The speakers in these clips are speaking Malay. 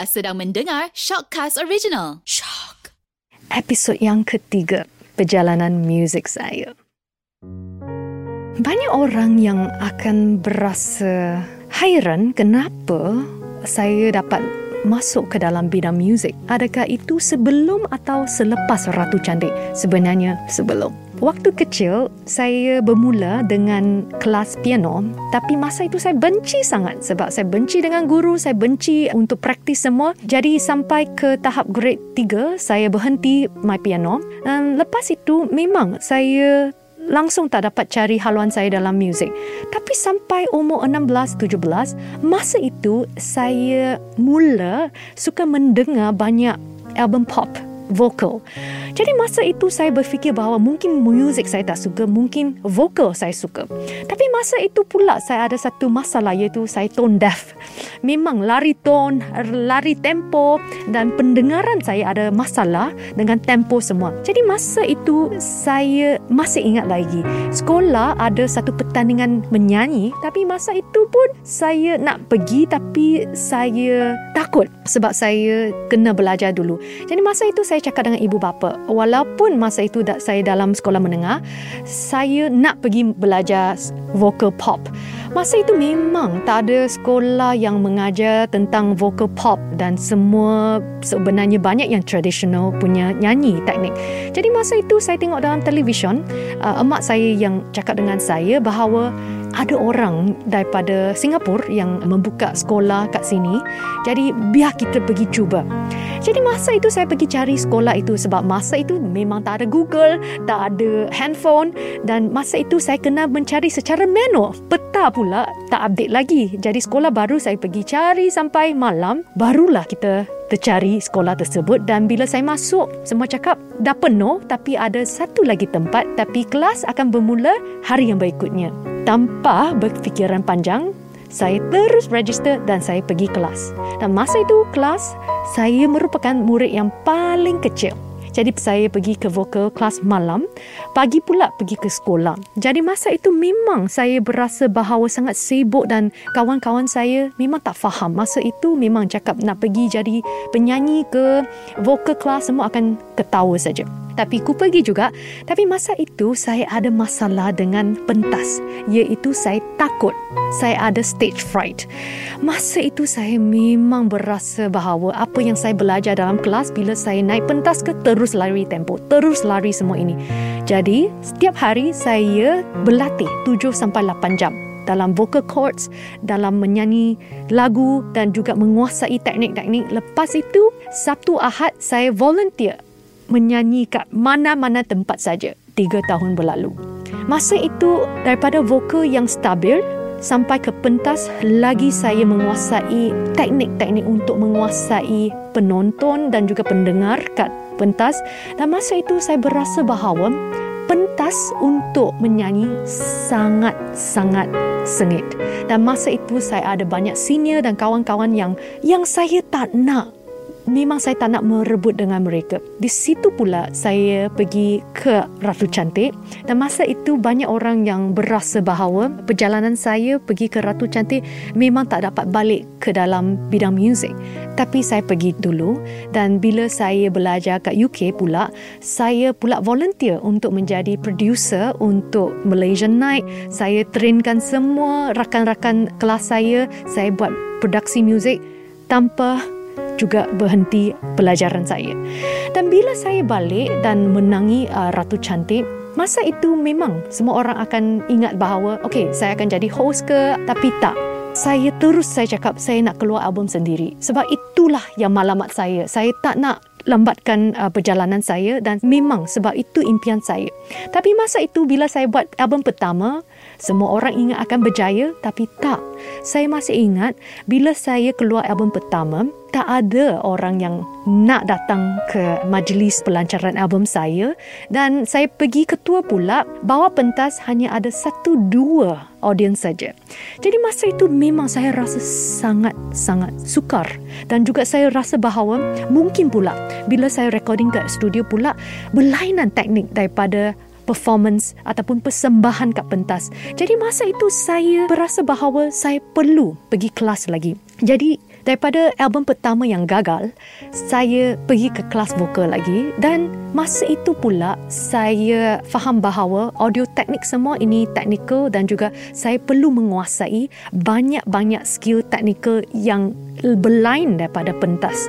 Sedang mendengar Shockcast Original. Shock. episod yang ketiga perjalanan muzik saya. Banyak orang yang akan berasa hairan kenapa saya dapat masuk ke dalam bidang muzik. Adakah itu sebelum atau selepas Ratu Cantik? Sebenarnya sebelum. Waktu kecil, saya bermula dengan kelas piano tapi masa itu saya benci sangat sebab saya benci dengan guru, saya benci untuk praktis semua. Jadi sampai ke tahap grade 3, saya berhenti my piano. Dan lepas itu memang saya langsung tak dapat cari haluan saya dalam muzik. Tapi sampai umur 16-17, masa itu saya mula suka mendengar banyak album pop vokal. Jadi masa itu saya berfikir bahawa mungkin muzik saya tak suka, mungkin vokal saya suka. Tapi masa itu pula saya ada satu masalah iaitu saya tone deaf. Memang lari tone, lari tempo dan pendengaran saya ada masalah dengan tempo semua. Jadi masa itu saya masih ingat lagi. Sekolah ada satu pertandingan menyanyi tapi masa itu pun saya nak pergi tapi saya takut sebab saya kena belajar dulu. Jadi masa itu saya cakap dengan ibu bapa, walaupun masa itu saya dalam sekolah menengah, saya nak pergi belajar vocal pop. Masa itu memang tak ada sekolah yang mengajar tentang vocal pop dan semua sebenarnya banyak yang tradisional punya nyanyi teknik. Jadi masa itu saya tengok dalam televisyen, uh, emak saya yang cakap dengan saya bahawa ada orang daripada Singapura yang membuka sekolah kat sini. Jadi biar kita pergi cuba. Jadi masa itu saya pergi cari sekolah itu sebab masa itu memang tak ada Google, tak ada handphone dan masa itu saya kena mencari secara manual. Peta pula tak update lagi. Jadi sekolah baru saya pergi cari sampai malam, barulah kita tercari sekolah tersebut dan bila saya masuk semua cakap dah penuh tapi ada satu lagi tempat tapi kelas akan bermula hari yang berikutnya. Tanpa berfikiran panjang, saya terus register dan saya pergi kelas. Dan masa itu kelas, saya merupakan murid yang paling kecil. Jadi saya pergi ke vokal kelas malam, pagi pula pergi ke sekolah. Jadi masa itu memang saya berasa bahawa sangat sibuk dan kawan-kawan saya memang tak faham. Masa itu memang cakap nak pergi jadi penyanyi ke vokal kelas semua akan ketawa saja. Tapi ku pergi juga. Tapi masa itu saya ada masalah dengan pentas. Iaitu saya takut. Saya ada stage fright. Masa itu saya memang berasa bahawa apa yang saya belajar dalam kelas bila saya naik pentas ke terus lari tempo. Terus lari semua ini. Jadi setiap hari saya berlatih 7 sampai 8 jam dalam vocal cords, dalam menyanyi lagu dan juga menguasai teknik-teknik. Lepas itu, Sabtu Ahad saya volunteer menyanyi kat mana-mana tempat saja tiga tahun berlalu. Masa itu daripada vokal yang stabil sampai ke pentas lagi saya menguasai teknik-teknik untuk menguasai penonton dan juga pendengar kat pentas dan masa itu saya berasa bahawa pentas untuk menyanyi sangat-sangat sengit dan masa itu saya ada banyak senior dan kawan-kawan yang yang saya tak nak memang saya tak nak merebut dengan mereka. Di situ pula saya pergi ke Ratu Cantik dan masa itu banyak orang yang berasa bahawa perjalanan saya pergi ke Ratu Cantik memang tak dapat balik ke dalam bidang muzik. Tapi saya pergi dulu dan bila saya belajar kat UK pula, saya pula volunteer untuk menjadi producer untuk Malaysian Night. Saya trainkan semua rakan-rakan kelas saya, saya buat produksi muzik tanpa juga berhenti pelajaran saya. Dan bila saya balik dan menangi uh, Ratu Cantik, masa itu memang semua orang akan ingat bahawa okey, saya akan jadi host ke tapi tak. Saya terus saya cakap saya nak keluar album sendiri sebab itulah yang malamat saya. Saya tak nak lambatkan uh, perjalanan saya dan memang sebab itu impian saya. Tapi masa itu bila saya buat album pertama, semua orang ingat akan berjaya tapi tak. Saya masih ingat bila saya keluar album pertama, tak ada orang yang nak datang ke majlis pelancaran album saya dan saya pergi ketua pula bawa pentas hanya ada satu dua audiens saja. Jadi masa itu memang saya rasa sangat-sangat sukar dan juga saya rasa bahawa mungkin pula bila saya recording kat studio pula berlainan teknik daripada performance ataupun persembahan kat pentas. Jadi masa itu saya berasa bahawa saya perlu pergi kelas lagi. Jadi Daripada album pertama yang gagal, saya pergi ke kelas vokal lagi dan masa itu pula saya faham bahawa audio teknik semua ini technical dan juga saya perlu menguasai banyak-banyak skill teknikal yang berlain daripada pentas.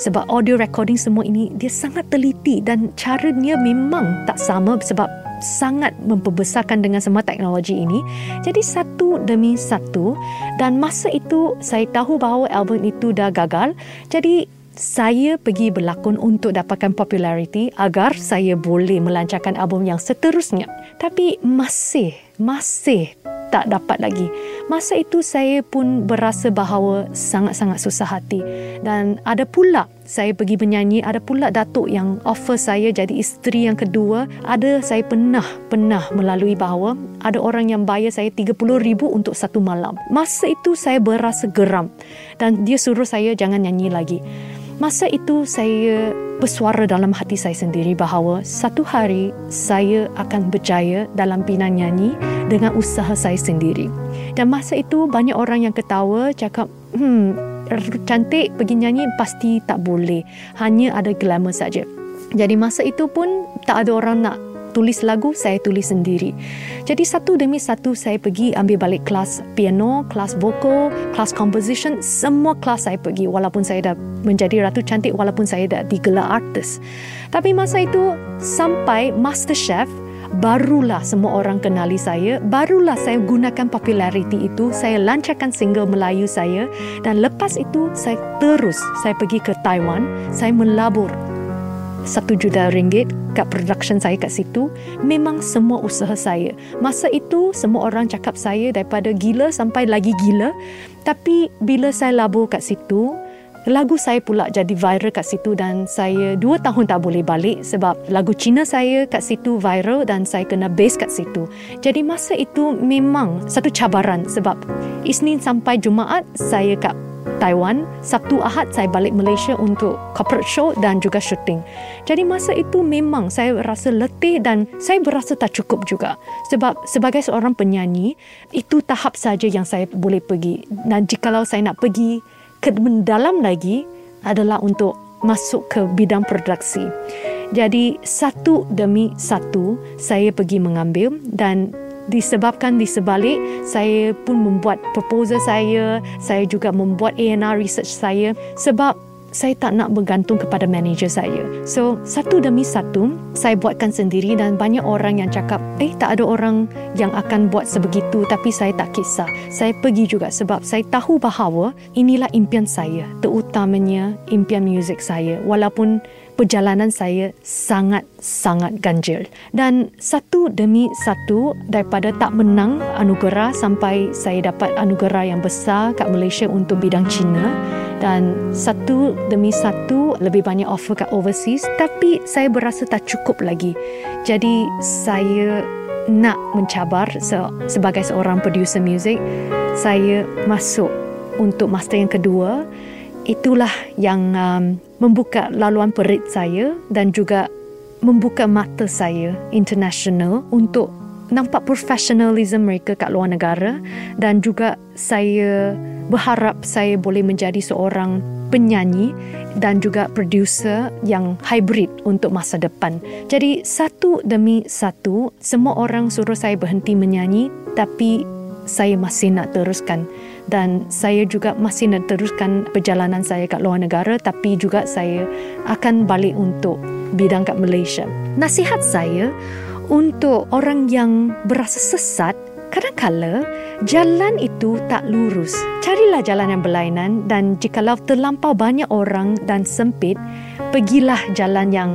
Sebab audio recording semua ini dia sangat teliti dan caranya memang tak sama sebab sangat memperbesarkan dengan semua teknologi ini. Jadi satu demi satu dan masa itu saya tahu bahawa album itu dah gagal. Jadi saya pergi berlakon untuk dapatkan populariti agar saya boleh melancarkan album yang seterusnya. Tapi masih, masih tak dapat lagi. Masa itu saya pun berasa bahawa sangat-sangat susah hati. Dan ada pula saya pergi menyanyi, ada pula datuk yang offer saya jadi isteri yang kedua. Ada saya pernah, pernah melalui bahawa ada orang yang bayar saya RM30,000 untuk satu malam. Masa itu saya berasa geram dan dia suruh saya jangan nyanyi lagi. Masa itu saya bersuara dalam hati saya sendiri bahawa satu hari saya akan berjaya dalam bina nyanyi dengan usaha saya sendiri. Dan masa itu banyak orang yang ketawa cakap, hmm, cantik pergi nyanyi pasti tak boleh. Hanya ada glamour saja. Jadi masa itu pun tak ada orang nak tulis lagu saya tulis sendiri. Jadi satu demi satu saya pergi ambil balik kelas piano, kelas vokal, kelas composition, semua kelas saya pergi. Walaupun saya dah menjadi ratu cantik walaupun saya dah digelar artis. Tapi masa itu sampai master chef barulah semua orang kenali saya, barulah saya gunakan populariti itu, saya lancarkan single Melayu saya. Dan lepas itu saya terus saya pergi ke Taiwan, saya melabur satu juta ringgit kat production saya kat situ memang semua usaha saya. Masa itu semua orang cakap saya daripada gila sampai lagi gila. Tapi bila saya labur kat situ lagu saya pula jadi viral kat situ dan saya dua tahun tak boleh balik sebab lagu Cina saya kat situ viral dan saya kena base kat situ. Jadi masa itu memang satu cabaran sebab Isnin sampai Jumaat saya kat Taiwan, Sabtu Ahad saya balik Malaysia untuk corporate show dan juga shooting. Jadi masa itu memang saya rasa letih dan saya berasa tak cukup juga. Sebab sebagai seorang penyanyi, itu tahap saja yang saya boleh pergi. Dan jikalau saya nak pergi ke mendalam lagi adalah untuk masuk ke bidang produksi. Jadi satu demi satu saya pergi mengambil dan disebabkan di sebalik saya pun membuat proposal saya saya juga membuat A&R research saya sebab saya tak nak bergantung kepada manager saya. So, satu demi satu, saya buatkan sendiri dan banyak orang yang cakap, eh, tak ada orang yang akan buat sebegitu tapi saya tak kisah. Saya pergi juga sebab saya tahu bahawa inilah impian saya, terutamanya impian muzik saya. Walaupun perjalanan saya sangat-sangat ganjil. Dan satu demi satu daripada tak menang anugerah sampai saya dapat anugerah yang besar kat Malaysia untuk bidang Cina dan satu demi satu lebih banyak offer kat overseas tapi saya berasa tak cukup lagi. Jadi saya nak mencabar sebagai seorang producer music saya masuk untuk master yang kedua itulah yang um, membuka laluan perit saya dan juga membuka mata saya international untuk nampak professionalism mereka kat luar negara dan juga saya berharap saya boleh menjadi seorang penyanyi dan juga producer yang hybrid untuk masa depan. Jadi satu demi satu semua orang suruh saya berhenti menyanyi tapi saya masih nak teruskan dan saya juga masih nak teruskan perjalanan saya kat luar negara tapi juga saya akan balik untuk bidang kat Malaysia. Nasihat saya untuk orang yang berasa sesat Kadang-kala jalan itu tak lurus. Carilah jalan yang berlainan dan jikalau terlampau banyak orang dan sempit, pergilah jalan yang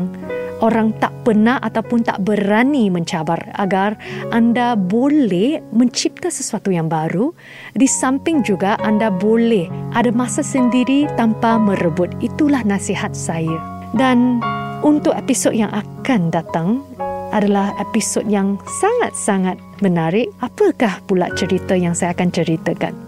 orang tak pernah ataupun tak berani mencabar agar anda boleh mencipta sesuatu yang baru. Di samping juga anda boleh ada masa sendiri tanpa merebut. Itulah nasihat saya. Dan untuk episod yang akan datang adalah episod yang sangat-sangat menarik. Apakah pula cerita yang saya akan ceritakan